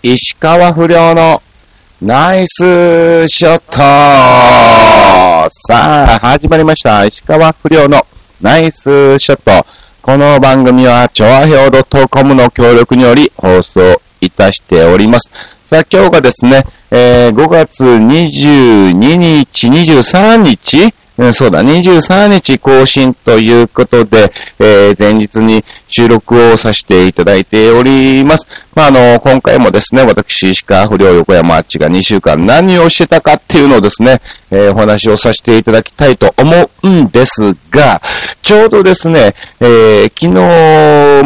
石川不良のナイスショットさあ、始まりました。石川不良のナイスショット。この番組は、調和表 .com の協力により放送いたしております。さあ、今日がですね、えー、5月22日、23日うん、そうだ、23日更新ということで、えー、前日に収録をさせていただいております。まあ、あの、今回もですね、私、石川不良横山あっちが2週間何をしてたかっていうのをですね、えー、お話をさせていただきたいと思うんですが、ちょうどですね、えー、昨日、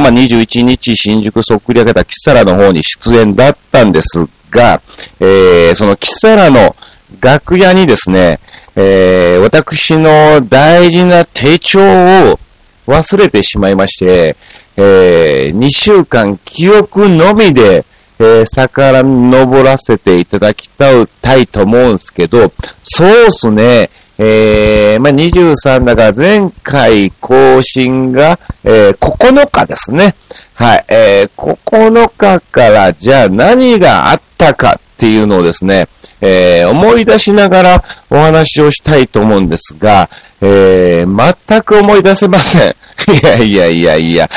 まあ、21日新宿そっくり上げたキサラの方に出演だったんですが、えー、そのキサラの楽屋にですね、えー、私の大事な手帳を忘れてしまいまして、えー、2週間記憶のみで、えー、逆登らせていただきたいと思うんですけど、そうっすね、えー、まあ、23だから前回更新が、えー、9日ですね。はい、えー、9日からじゃあ何があったかっていうのをですね、えー、思い出しながらお話をしたいと思うんですが、えー、全く思い出せません。いやいやいやいや。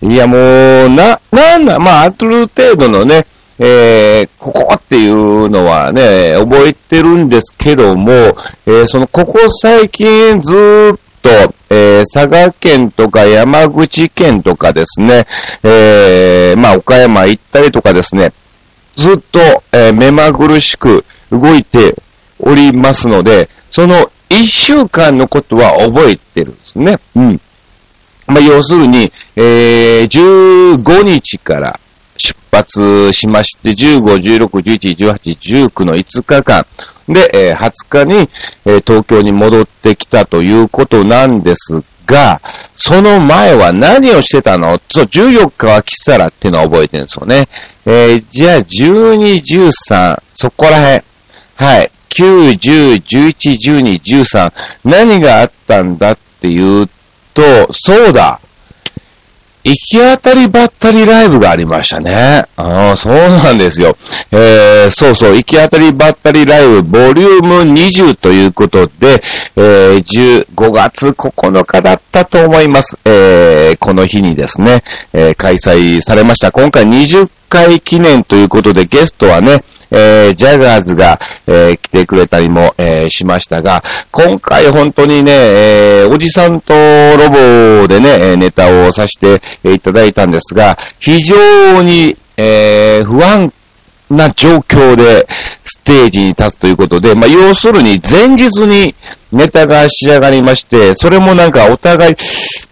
いやもう、な、なんだ、まあ、ある程度のね、えー、ここっていうのはね、覚えてるんですけども、えー、その、ここ最近ずっと、えー、佐賀県とか山口県とかですね、え、まあ、岡山行ったりとかですね、ずっと、え、目まぐるしく、動いておりますので、その一週間のことは覚えてるんですね。うん。まあ、要するに、えー、15日から出発しまして、15、16、11、18、19の5日間で、えー、20日に、えー、東京に戻ってきたということなんですが、その前は何をしてたの？そう、14日はキサラっていうのは覚えてるんですよね。えー、じゃあ、12、13、そこら辺。はい。9、10、11、12、13。何があったんだっていうと、そうだ。行き当たりばったりライブがありましたね。ああ、そうなんですよ。えー、そうそう、行き当たりばったりライブ、ボリューム20ということで、えー、15月9日だったと思います。えー、この日にですね、えー、開催されました。今回20回記念ということで、ゲストはね、えー、ジャガーズが、えー、来てくれたりも、えー、しましたが、今回本当にね、えおじさんとロボでね、ネタをさせていただいたんですが、非常に、え不安な状況でステージに立つということで、まあ、要するに前日にネタが仕上がりまして、それもなんかお互い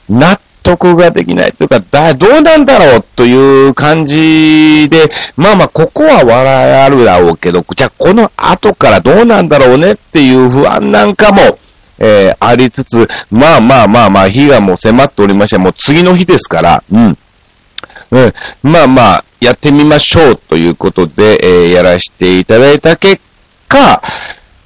納得ができないというか、だ、どうなんだろうという感じで、まあまあ、ここは笑いあるだろうけど、じゃあこの後からどうなんだろうねっていう不安なんかも、えー、ありつつ、まあまあまあまあ、日がもう迫っておりまして、もう次の日ですから、うん。うん。まあまあ、やってみましょうということで、えー、やらせていただいた結果、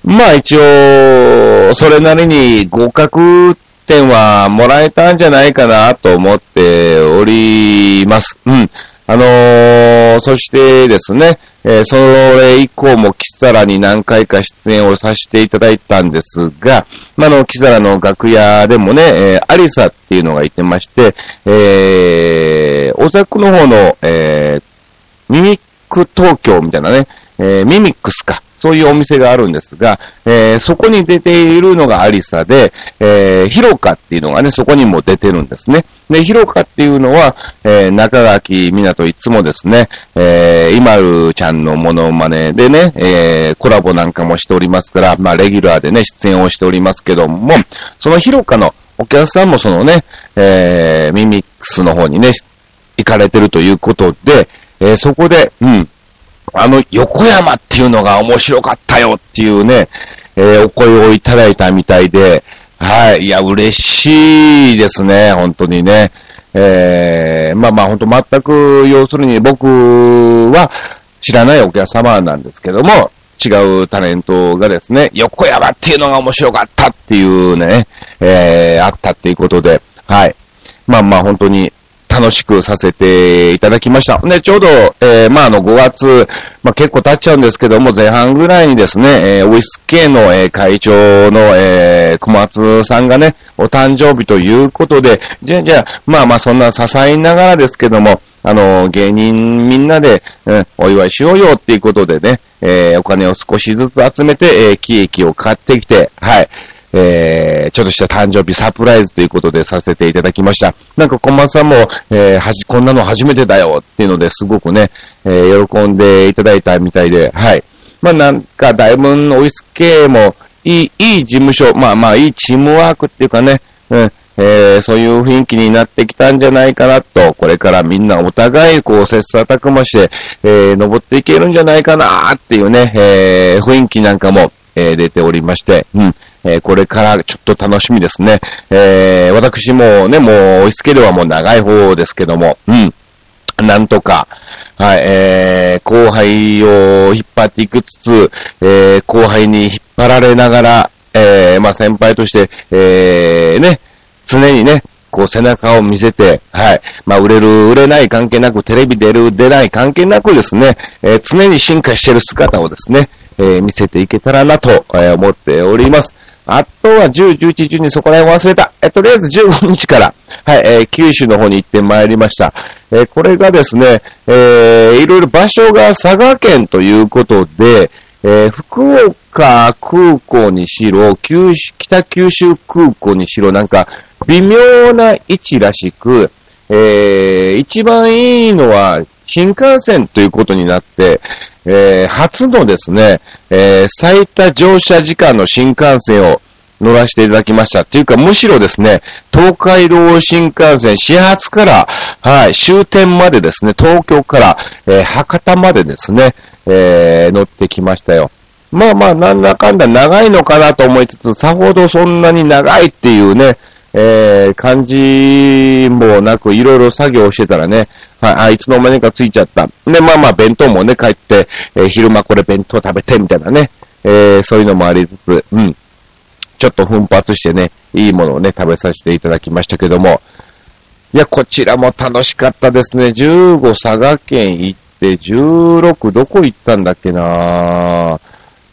まあ一応、それなりに合格点はもらえたんじゃないかなと思っております。うん。あのー、そしてですね、えー、それ以降もキサラに何回か出演をさせていただいたんですが、まあ、の、キサラの楽屋でもね、えー、アリサっていうのがいてまして、えー、小作の方の、えー、ミミック東京みたいなね、えー、ミミックスか。そういうお店があるんですが、えー、そこに出ているのがアリサで、えー、ヒロカっていうのがね、そこにも出てるんですね。で、ヒロカっていうのは、えー、中垣港いつもですね、えー、イマルちゃんのモノマネでね、えー、コラボなんかもしておりますから、まあ、レギュラーでね、出演をしておりますけども、そのヒロカのお客さんもそのね、えー、ミミックスの方にね、行かれてるということで、えー、そこで、うん、あの、横山っていうのが面白かったよっていうね、えー、お声をいただいたみたいで、はい。いや、嬉しいですね。本当にね。えー、まあまあ本当全く、要するに僕は知らないお客様なんですけども、違うタレントがですね、横山っていうのが面白かったっていうね、えー、あったっていうことで、はい。まあまあ本当に楽しくさせていただきました。で、ちょうど、えー、まあ、あの、5月、まあ、結構経っちゃうんですけども、前半ぐらいにですね、えー、ウィスケの、えー、会長の、えー、小松さんがね、お誕生日ということで、じゃあ、じゃあ、まあまあ、そんな支えながらですけども、あの、芸人みんなで、うん、お祝いしようよっていうことでね、えー、お金を少しずつ集めて、えー、喜劇を買ってきて、はい、えー、ちょっとした誕生日サプライズということでさせていただきました。なんか、小松さんも、えー、はじ、こんなの初めてだよっていうのですごくね、えー、喜んでいただいたみたいで、はい。まあ、なんか、だいぶん、オイス系も、いい、いい事務所、まあまあ、いいチームワークっていうかね、うん、えー、そういう雰囲気になってきたんじゃないかなと、これからみんなお互いこう切磋琢磨して、えー、登っていけるんじゃないかなっていうね、えー、雰囲気なんかも、え、出ておりまして、うん。えー、これからちょっと楽しみですね。えー、私もね、もう、追いつけではもう長い方ですけども、うん。なんとか、はい、えー、後輩を引っ張っていくつつ、えー、後輩に引っ張られながら、えー、まあ先輩として、えー、ね、常にね、こう背中を見せて、はい。まあ、売れる、売れない関係なく、テレビ出る、出ない関係なくですね、えー、常に進化してる姿をですね、えー、見せていけたらなと、えー、思っております。あとは10、11、12、そこら辺忘れた。え、とりあえず15日から、はい、えー、九州の方に行ってまいりました。えー、これがですね、えー、いろいろ場所が佐賀県ということで、えー、福岡空港にしろ、九州、北九州空港にしろ、なんか、微妙な位置らしく、えー、一番いいのは新幹線ということになって、えー、初のですね、えー、最多乗車時間の新幹線を乗らせていただきました。っていうか、むしろですね、東海道新幹線始発から、はい、終点までですね、東京から、えー、博多までですね、えー、乗ってきましたよ。まあまあ、なんだかんだ長いのかなと思いつつ、さほどそんなに長いっていうね、えー、感じもなく、いろいろ作業してたらね、はいあ、いつの間にかついちゃった。で、まあまあ、弁当もね、帰って、えー、昼間これ弁当食べて、みたいなね、えー、そういうのもありつつ、うん。ちょっと奮発してね、いいものをね、食べさせていただきましたけども、いや、こちらも楽しかったですね。15佐賀県行って、16どこ行ったんだっけな？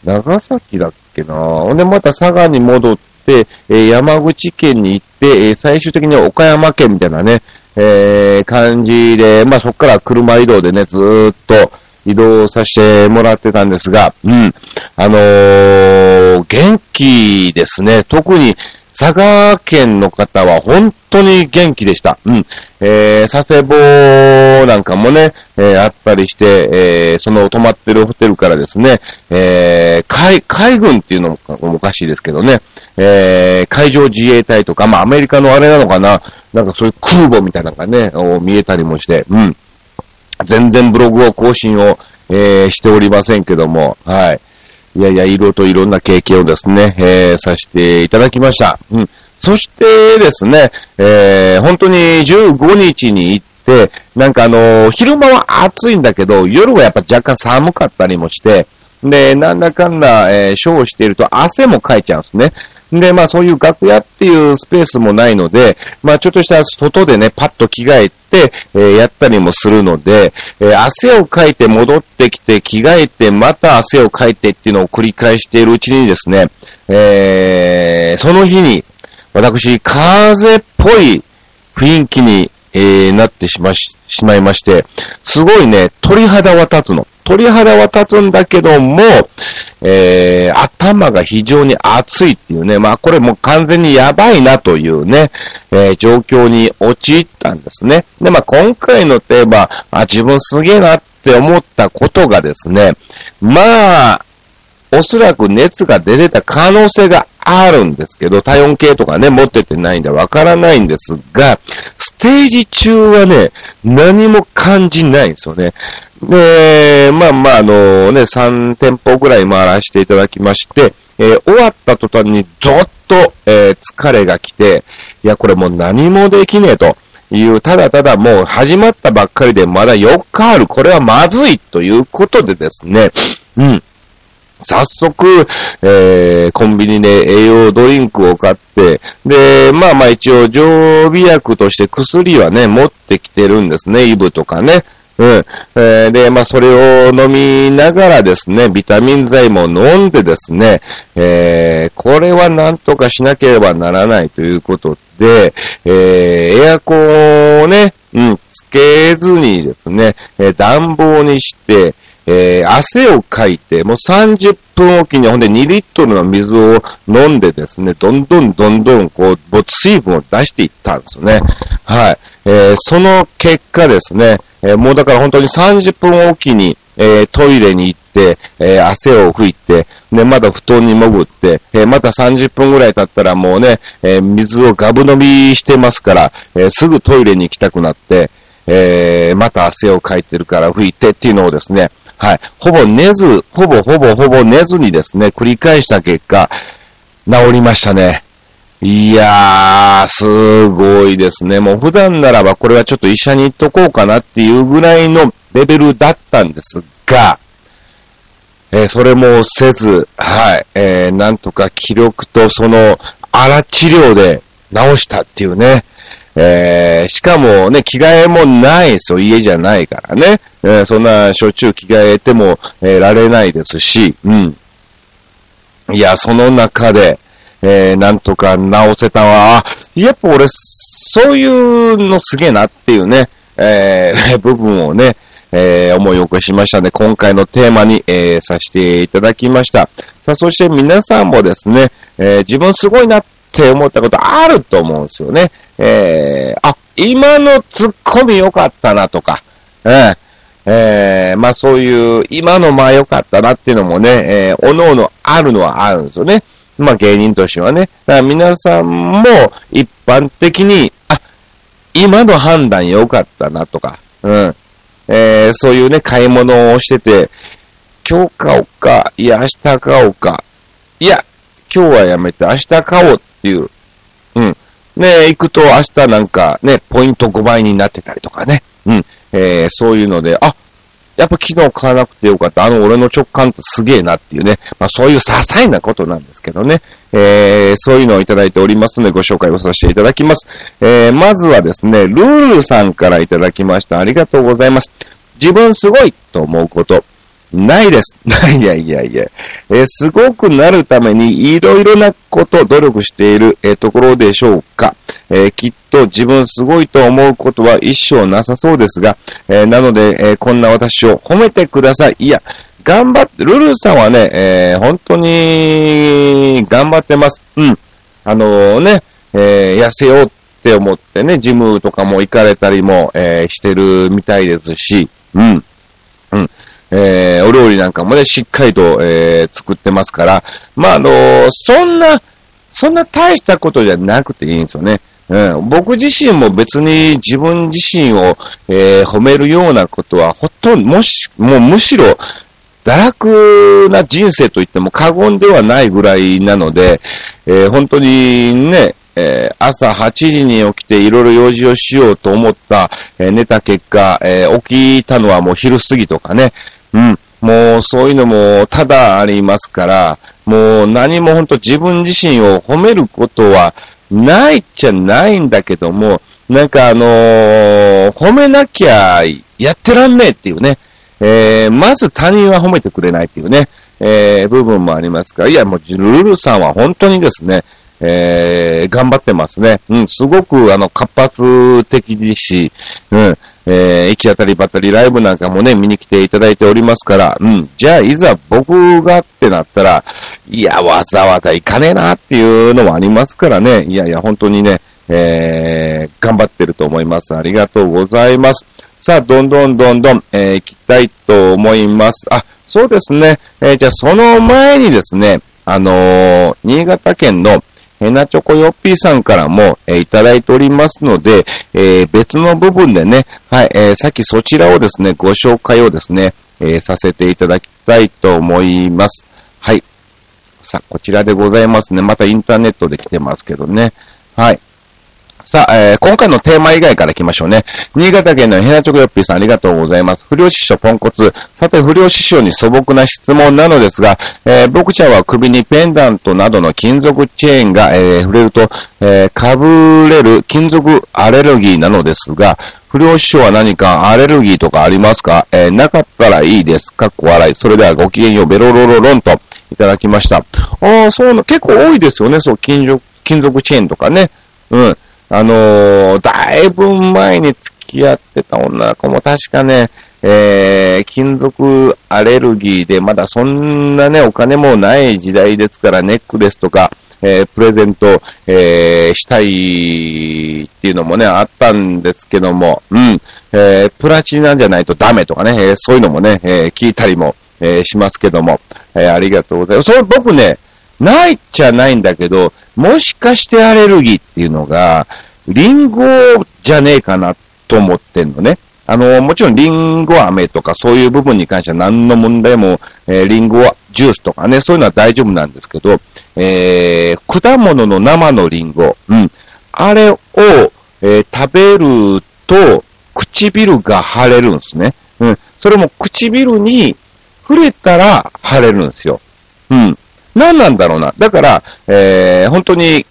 長崎だっけな？ほんで、また佐賀に戻って、えー、山口県に行って、えー、最終的には岡山県みたいなね、えー、感じで、まあ、そっから車移動でね、ずーっと移動させてもらってたんですが、うん。あのー、元気ですね。特に、佐賀県の方は本当に元気でした。うん。えー、佐世保なんかもね、えー、あったりして、えー、その泊まってるホテルからですね、えー、海、海軍っていうのもおかしいですけどね、えー、海上自衛隊とか、まあアメリカのあれなのかな、なんかそういう空母みたいなのがね、見えたりもして、うん。全然ブログを更新を、えー、しておりませんけども、はい。いやいや、いろといろんな経験をですね、えー、させていただきました。うん。そしてですね、えー、本当に15日に行って、なんかあのー、昼間は暑いんだけど、夜はやっぱ若干寒かったりもして、で、なんだかんだ、えー、ショーをしていると汗もかいちゃうんですね。で、まあそういう楽屋っていうスペースもないので、まあちょっとした外でね、パッと着替えて、えー、やったりもするので、えー、汗をかいて戻ってきて、着替えて、また汗をかいてっていうのを繰り返しているうちにですね、えー、その日に、私、風っぽい雰囲気に、えー、なってしまし、しまいまして、すごいね、鳥肌は立つの。鳥肌は立つんだけども、えー、頭が非常に熱いっていうね、まあこれもう完全にやばいなというね、えー、状況に陥ったんですね。で、まあ今回のテーマ、あ、自分すげえなって思ったことがですね、まあ、おそらく熱が出てた可能性があるんですけど、体温計とかね、持っててないんでわからないんですが、ステージ中はね、何も感じないんですよね。で、まあまあ、あのね、3店舗ぐらい回らせていただきまして、えー、終わった途端にどっと、えー、疲れが来て、いや、これもう何もできねえという、ただただもう始まったばっかりでまだ4日ある、これはまずいということでですね、うん。早速、えー、コンビニで栄養ドリンクを買って、で、まあまあ一応常備薬として薬はね、持ってきてるんですね、イブとかね。うん。えー、で、まあそれを飲みながらですね、ビタミン剤も飲んでですね、えー、これはなんとかしなければならないということで、えー、エアコンをね、うん、つけずにですね、えー、暖房にして、えー、汗をかいて、もう30分おきにほんで2リットルの水を飲んでですね、どんどんどんどんこう、水分を出していったんですよね。はい。えー、その結果ですね、えー、もうだから本当に30分おきに、えー、トイレに行って、えー、汗を拭いて、で、まだ布団に潜って、えー、また30分ぐらい経ったらもうね、え、水をガブ飲みしてますから、え、すぐトイレに行きたくなって、え、また汗をかいてるから拭いてっていうのをですね、はい。ほぼ寝ず、ほぼほぼほぼ寝ずにですね、繰り返した結果、治りましたね。いやー、すごいですね。もう普段ならばこれはちょっと医者に行っとこうかなっていうぐらいのレベルだったんですが、えー、それもせず、はい、えー、なんとか気力とその荒治療で治したっていうね。えー、しかもね、着替えもないですよ。家じゃないからね。えー、そんなしょっちゅう着替えても、えー、られないですし、うん。いや、その中で、えー、なんとか直せたわ。やっぱ俺、そういうのすげえなっていうね、えー、部分をね、えー、思い起こしましたね。今回のテーマに、えー、させていただきました。さあ、そして皆さんもですね、えー、自分すごいなって思ったことあると思うんですよね。えー、あ、今のツッコミ良かったなとか、えー、えー、まあそういう、今のまあ良かったなっていうのもね、えー、おのおのあるのはあるんですよね。まあ芸人としてはね。だから皆さんも一般的に、あ、今の判断良かったなとか、うん。えー、そういうね、買い物をしてて、今日買おうか、いや、明日買おうか、いや、今日はやめて明日買おうっていう、うん。ね、行くと明日なんかね、ポイント5倍になってたりとかね、うん。えー、そういうので、あ、やっぱ昨日買わなくてよかった。あの俺の直感ってすげえなっていうね。まあそういう些細なことなんですけどね。えー、そういうのをいただいておりますのでご紹介をさせていただきます。えー、まずはですね、ルールさんからいただきました。ありがとうございます。自分すごいと思うこと。ないです。いやいやいや。えー、すごくなるためにいろいろなことを努力している、えー、ところでしょうか。えー、きっと自分すごいと思うことは一生なさそうですが、えなので、えこんな私を褒めてください。いや、頑張って、ルルさんはね、え本当に頑張ってます。うん。あのね、え痩せようって思ってね、ジムとかも行かれたりも、えしてるみたいですし、うん。うん。えー、お料理なんかもね、しっかりと、えー、作ってますから、まあ、あのー、そんな、そんな大したことじゃなくていいんですよね。うん、僕自身も別に自分自身を、えー、褒めるようなことはほとんど、もし、もうむしろ、堕落な人生と言っても過言ではないぐらいなので、えー、本当にね、えー、朝8時に起きていろいろ用事をしようと思った、えー、寝た結果、えー、起きたのはもう昼過ぎとかね、うん。もうそういうのも多々ありますから、もう何も本当自分自身を褒めることはないっちゃないんだけども、なんかあのー、褒めなきゃやってらんねえっていうね、えー、まず他人は褒めてくれないっていうね、えー、部分もありますから、いやもうルルさんは本当にですね、えー、頑張ってますね。うん、すごくあの活発的ですし、うん、えー、行き当たりばったりライブなんかもね、見に来ていただいておりますから、うん、じゃあいざ僕がってなったら、いや、わざわざ行かねえなっていうのもありますからね、いやいや、本当にね、えー、頑張ってると思います。ありがとうございます。さあ、どんどんどんどん、えー、行きたいと思います。あ、そうですね。えー、じゃあその前にですね、あのー、新潟県のヘナチョコヨッピーさんからも、えー、いただいておりますので、え、別の部分でね、はい、え、さっきそちらをですね、ご紹介をですね、え、させていただきたいと思います。はい。さあ、こちらでございますね。またインターネットで来てますけどね。はい。さあ、えー、今回のテーマ以外から行きましょうね。新潟県のヘナチョコヨッピーさんありがとうございます。不良師匠ポンコツ。さて、不良師匠に素朴な質問なのですが、えー、僕ちゃんは首にペンダントなどの金属チェーンが、えー、触れると、え、かぶれる金属アレルギーなのですが、不良師匠は何かアレルギーとかありますか？え、なかったらいいです。か？っこ笑い。それではごきげんよう、ベロロロロンといただきました。ああ、そうな、結構多いですよね。そう、金属、金属チェーンとかね。うん。あのー、だいぶ前に付き合ってた女の子も確かね、えー、金属アレルギーで、まだそんなね、お金もない時代ですから、ネックレスとか、えー、プレゼント、えー、したいっていうのもね、あったんですけども、うん、えー、プラチナじゃないとダメとかね、えー、そういうのもね、えー、聞いたりも、えー、しますけども、えー、ありがとうございます。それ僕ね、ないっちゃないんだけど、もしかしてアレルギーっていうのが、リンゴじゃねえかなと思ってんのね。あの、もちろんリンゴ飴とかそういう部分に関しては何の問題も、えー、リンゴジュースとかね、そういうのは大丈夫なんですけど、えー、果物の生のリンゴ、うん。あれを、えー、食べると、唇が腫れるんですね。うん。それも唇に触れたら腫れるんですよ。うん。何なんだろうな。だから、えー、本当に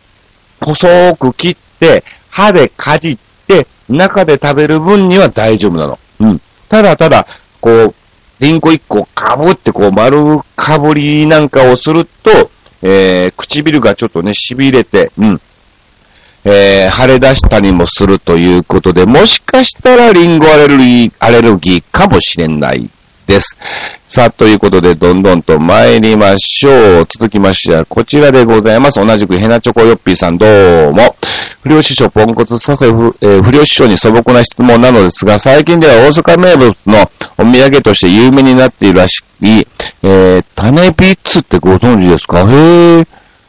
細く切って、歯でかじって、中で食べる分には大丈夫なの。うん。ただただ、こう、リンゴ一個かぶってこう丸かぶりなんかをすると、えー、唇がちょっとね、痺れて、うん。えー、腫れ出したりもするということで、もしかしたらリンゴアレルギー、アレルギーかもしれないです。さあ、ということで、どんどんと参りましょう。続きましては、こちらでございます。同じくヘナチョコヨッピーさん、どうも。不良師匠ポンコツさせ不、えー、不良師匠に素朴な質問なのですが、最近では大阪名物のお土産として有名になっているらしい、えー、種ビッツってご存知ですか？へー。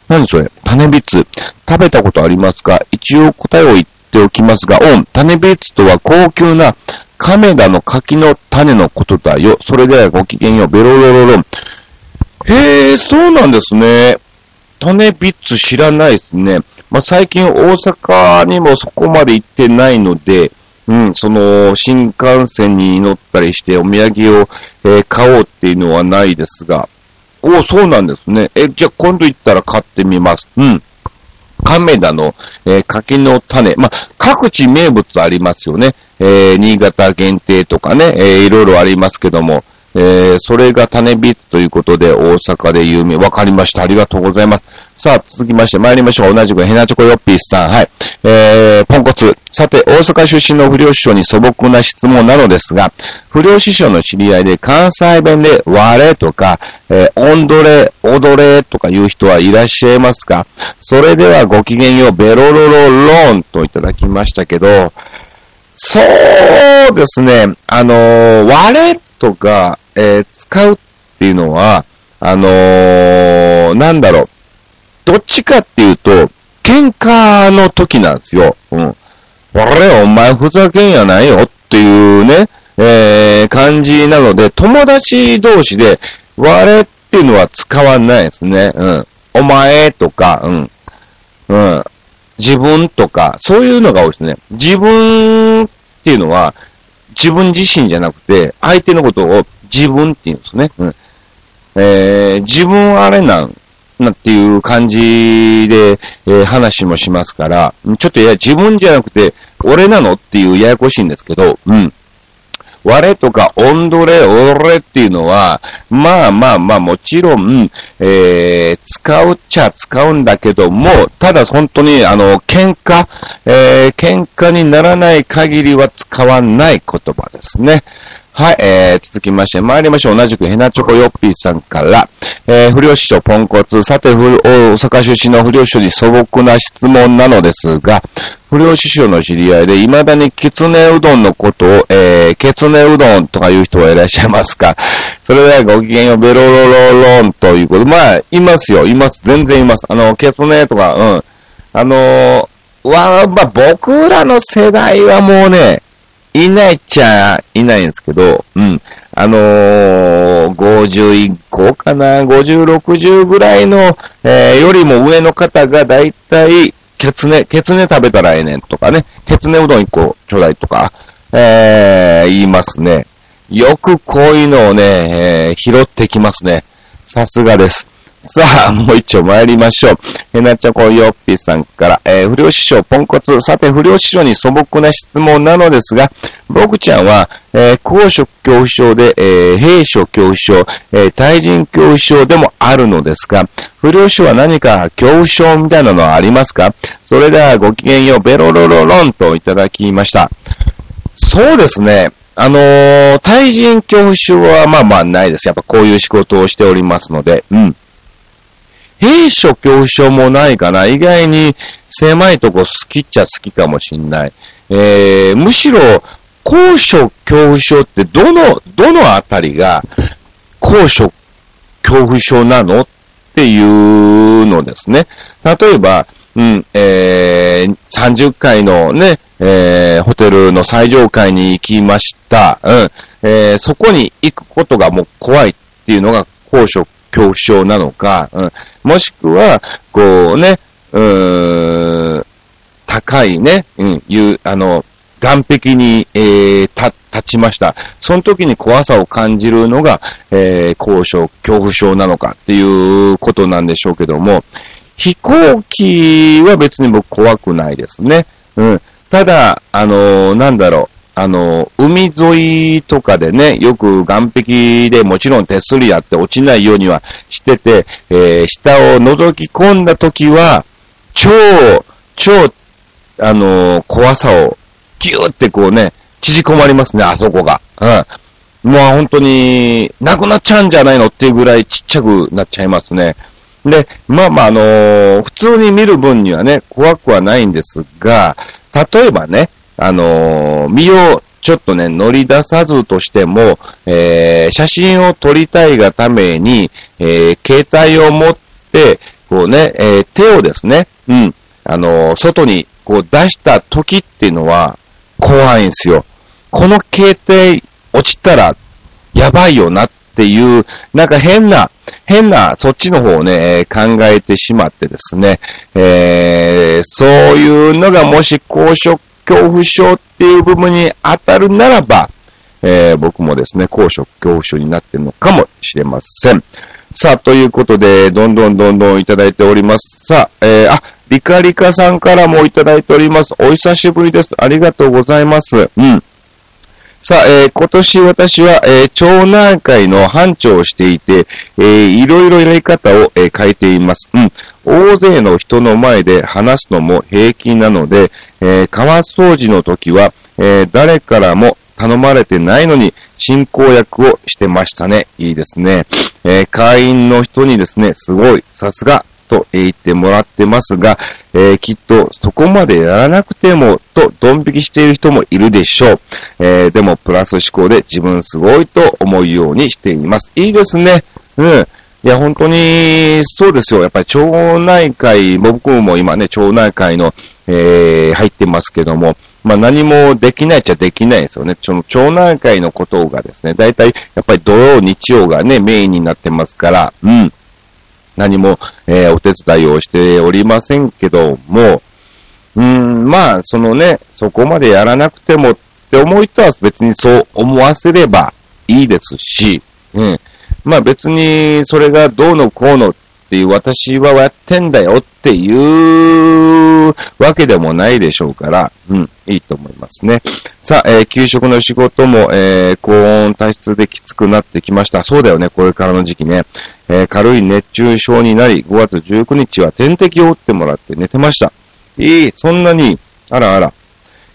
何それ？種ビッツ。食べたことありますか？一応答えを言っておきますが、オン。種ビッツとは高級な亀田の柿の種のことだよ。それではごきげんよう。ベロロロロン。へえ、そうなんですね。種ビッツ知らないですね。まあ、最近大阪にもそこまで行ってないので、うん、その、新幹線に乗ったりしてお土産を、えー、買おうっていうのはないですが。おおそうなんですね。え、じゃあ今度行ったら買ってみます。うん。亀田の、えー、柿の種。まあ、各地名物ありますよね。えー、新潟限定とかね、えー、いろいろありますけども、えー、それが種ビッツということで大阪で有名。わかりました。ありがとうございます。さあ、続きまして参りましょう。同じくヘナチョコヨッピーさん。はい。えー、ポンコツ。さて、大阪出身の不良師匠に素朴な質問なのですが、不良師匠の知り合いで関西弁で割れとか、えー、オンドレ、踊れとか言う人はいらっしゃいますか？それではごきげんよう、ベロロロローンといただきましたけど、そうですね、あのー、割れとか、えー、使うっていうのは、あのー、なんだろう、どっちかっていうと、喧嘩の時なんですよ。うん。れ、お前ふざけんやないよっていうね、えー、感じなので、友達同士で、我っていうのは使わないですね。うん。お前とか、うん。うん。自分とか、そういうのが多いですね。自分っていうのは、自分自身じゃなくて、相手のことを自分って言うんですね。うん。えー、自分あれなんなっていう感じで、えー、話もしますから、ちょっといや、自分じゃなくて、俺なのっていうややこしいんですけど、うん。我とか、オンドレ、俺っていうのは、まあまあまあもちろん、えー、使うっちゃ使うんだけども、ただ本当に、あの、喧嘩、えー、喧嘩にならない限りは使わない言葉ですね。はい、えー、続きまして参りましょう。同じくヘナチョコヨッピーさんから、えー、不良師匠ポンコツ、さて、大阪出身の不良師匠に素朴な質問なのですが、不良師匠の知り合いで、未だにきつねうどんのことを、えー、きつねうどんとかいう人はいらっしゃいますか それはごきげんよ、ベロロロロンということ。まあ、いますよ、います。全然います。あの、ケツネとか、うん。あのー、わ、まあ、僕らの世代はもうね、いないっちゃいないんですけど、うん。あのー、50以降かな、50、60ぐらいの、えー、よりも上の方がだいたい、ケツネ、ケツネ食べたらええねんとかね、ケツネうどん1個ちょうだいとか、えー、言いますね。よくこういうのをね、えー、拾ってきますね。さすがです。さあ、もう一丁参りましょう。へなちゃこよっぴさんから、えー、不良師匠、ポンコツ。さて、不良師匠に素朴な質問なのですが、僕ちゃんは、えー、高所恐怖症で、えー、兵所恐怖症、えー、対人恐怖症でもあるのですが、不良師匠は何か恐怖症みたいなのはありますか？それではごきげんよう、ベロロロロンといただきました。そうですね。あのー、対人恐怖症はまあまあないです。やっぱこういう仕事をしておりますので、うん。兵所恐怖症もないかな。意外に狭いとこ好きっちゃ好きかもしんない。えー、むしろ、高所恐怖症ってどの、どのあたりが高所恐怖症なのっていうのですね。例えば、うん、えー、30階のね、えー、ホテルの最上階に行きました。うん、えー、そこに行くことがもう怖いっていうのが高所恐怖症なのか、うん、もしくは、こうね、うーん、高いね、うん、いう、あの、岸壁に、えー、立ちました。その時に怖さを感じるのが、えー、高所恐怖症なのかっていうことなんでしょうけども、飛行機は別に僕怖くないですね。うん。ただ、あのー、なんだろう。あの、海沿いとかでね、よく岸壁でもちろん手すりやって落ちないようにはしてて、えー、下を覗き込んだ時は、超、超、あのー、怖さをギューってこうね、縮こまりますね、あそこが。うん。もう本当に、なくなっちゃうんじゃないのっていうぐらいちっちゃくなっちゃいますね。で、まあまあ、あのー、普通に見る分にはね、怖くはないんですが、例えばね、あのー、身をちょっとね、乗り出さずとしても、えー、写真を撮りたいがために、えー、携帯を持って、こうね、えー、手をですね、うん、あの、外にこう出した時っていうのは怖いんですよ。この携帯落ちたらやばいよなっていう、なんか変な、変な、そっちの方をね、考えてしまってですね、えー、そういうのがもし高所恐怖症っていう部分に当たるならば、えー、僕もですね、高所恐怖症になってるのかもしれません。さあ、ということで、どんどんどんどんいただいております。さあ、えー、あ、リカリカさんからもいただいております。お久しぶりです。ありがとうございます。うん。さあ、えー、今年私は、えー、町内会の班長をしていて、えー、いろいろやり方を、えー、変えています。うん。大勢の人の前で話すのも平気なので、えー、川掃除の時は、えー、誰からも頼まれてないのに進行役をしてましたね。いいですね。えー、会員の人にですね、すごい、さすが、と言ってもらってますが、えー、きっとそこまでやらなくてもとドン引きしている人もいるでしょう。えー、でもプラス思考で自分すごいと思うようにしています。いいですね。うん。いや、本当に、そうですよ。やっぱり町内会、僕も今ね、町内会の、えー、入ってますけども、まあ何もできないっちゃできないですよね。その町内会のことがですね、大体やっぱり土曜、日曜がね、メインになってますから、うん。何も、えー、お手伝いをしておりませんけども、うん、まあ、そのね、そこまでやらなくてもって思う人は別にそう思わせればいいですし、うん。まあ別にそれがどうのこうのっていう私はやってんだよっていうわけでもないでしょうから、うん、いいと思いますね。さあ、えー、給食の仕事も、えー、高温体質できつくなってきました。そうだよね、これからの時期ね。えー、軽い熱中症になり、5月19日は点滴を打ってもらって寝てました。いい、そんなに、あらあら。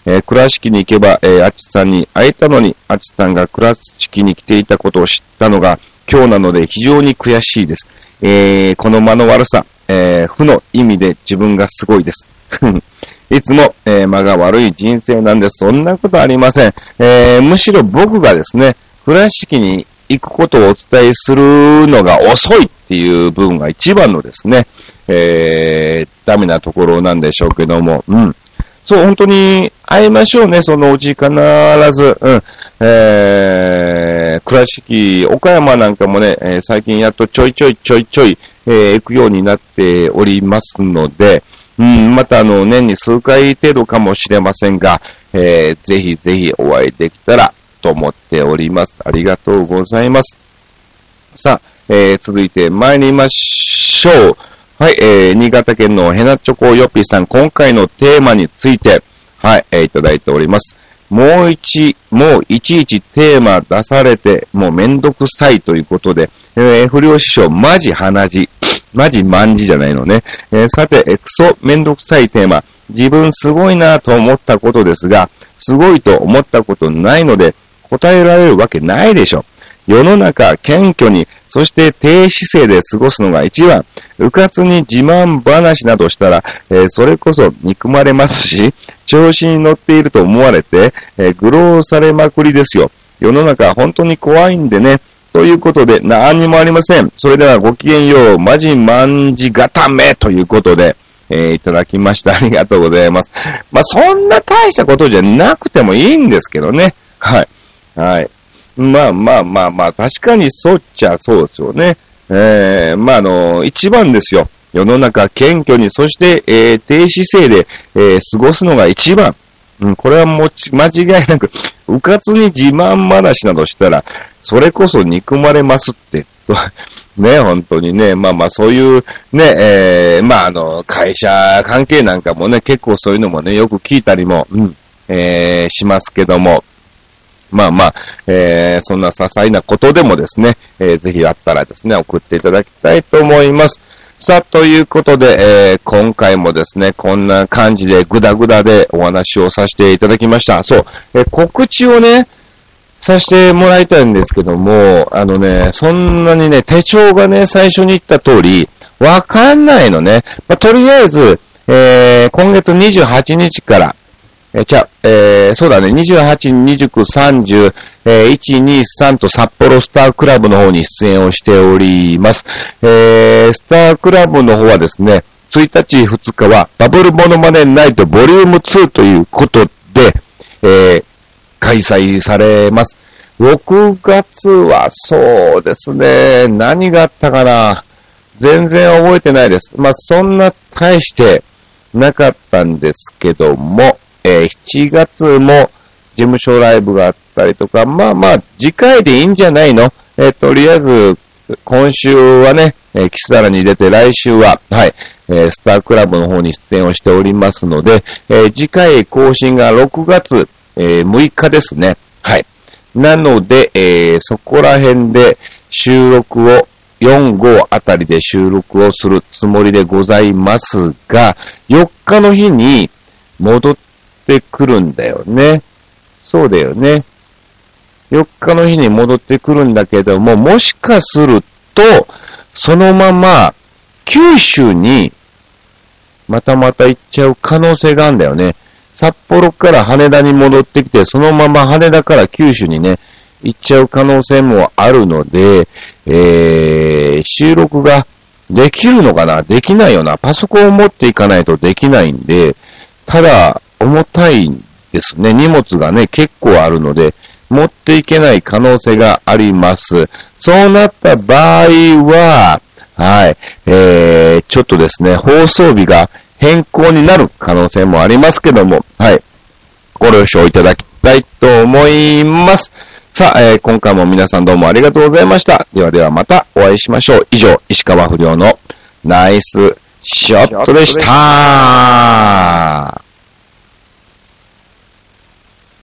えー、倉敷に行けば、えー、あちさんに会えたのに、あちさんが倉敷に来ていたことを知ったのが今日なので非常に悔しいです。えー、この間の悪さ、えー、負の意味で自分がすごいです。いつも、えー、間が悪い人生なんで、そんなことありません。えー、むしろ僕がですね、倉敷に行くことをお伝えするのが遅いっていう部分が一番のですね、えー、ダメなところなんでしょうけども、うん。そう、本当に会いましょうね、そのうち必ず。うん。えー、倉敷、岡山なんかもね、えー、最近やっとちょいちょいちょいちょい、えー、行くようになっておりますので、うん、またあの、年に数回程度かもしれませんが、えー、ぜひぜひお会いできたらと思っております。ありがとうございます。さあ、えー、続いて参りましょう。はい、えー、新潟県のヘナチョコヨピーさん、今回のテーマについて、はい、えー、いただいております。もう一、もういちいちテーマ出されて、もうめんどくさいということで、えー、不良師匠、マジ鼻血。マジ万字じゃないのね。えー、さて、えクソめんどくさいテーマ。自分すごいなと思ったことですが、すごいと思ったことないので、答えられるわけないでしょ。世の中、謙虚に、そして低姿勢で過ごすのが一番。うかつに自慢話などしたら、えー、それこそ憎まれますし、調子に乗っていると思われて、えー、愚弄されまくりですよ。世の中本当に怖いんでね。ということで、何にもありません。それではごきげんよう、まじまんじ固めということで、えー、いただきました。ありがとうございます。まあ、そんな大したことじゃなくてもいいんですけどね。はい。はい。まあまあまあまあ、確かにそうっちゃそうですよね。えー、まああの、一番ですよ。世の中謙虚に、そして、えー、低姿勢で、えー、過ごすのが一番。うん、これはもち、間違いなく、うかつに自慢話などしたら、それこそ憎まれますって、と、ね、本当にね、まあまあそういう、ね、えー、まああの、会社関係なんかもね、結構そういうのもね、よく聞いたりも、うん、えー、しますけども、まあまあ、えー、そんな些細なことでもですね、えー、ぜひあったらですね、送っていただきたいと思います。さあ、ということで、えー、今回もですね、こんな感じでグダグダでお話をさせていただきました。そう、えー、告知をね、させてもらいたいんですけども、あのね、そんなにね、手帳がね、最初に言った通り、わかんないのね。まあ、とりあえず、えー、今月28日から、えじゃえー、そうだね、28、29、30、えー、1、2、3と札幌スタークラブの方に出演をしております。えー、スタークラブの方はですね、1日、2日はバブルモノマネナイトボリューム2ということで、えー、開催されます。6月はそうですね、何があったかな全然覚えてないです。まあ、そんな大してなかったんですけども、えー、7月も事務所ライブがあったりとか、まあまあ、次回でいいんじゃないの？えー、とりあえず、今週はね、えー、キスダラに出て来週は、はい、えー、スタークラブの方に出演をしておりますので、えー、次回更新が6月、えー、6日ですね。はい。なので、えー、そこら辺で収録を、4、5あたりで収録をするつもりでございますが、4日の日に戻ってくるんだよね。そうだよね。4日の日に戻ってくるんだけども、もしかすると、そのまま、九州に、またまた行っちゃう可能性があるんだよね。札幌から羽田に戻ってきて、そのまま羽田から九州にね、行っちゃう可能性もあるので、えー、収録ができるのかな？できないよな。パソコンを持っていかないとできないんで、ただ、重たいんですね。荷物がね、結構あるので、持っていけない可能性があります。そうなった場合は、はい、えー、ちょっとですね、放送日が変更になる可能性もありますけども、はい、ご了承いただきたいと思います。さあ、えー、今回も皆さんどうもありがとうございました。ではではまたお会いしましょう。以上、石川不良のナイスショットでした。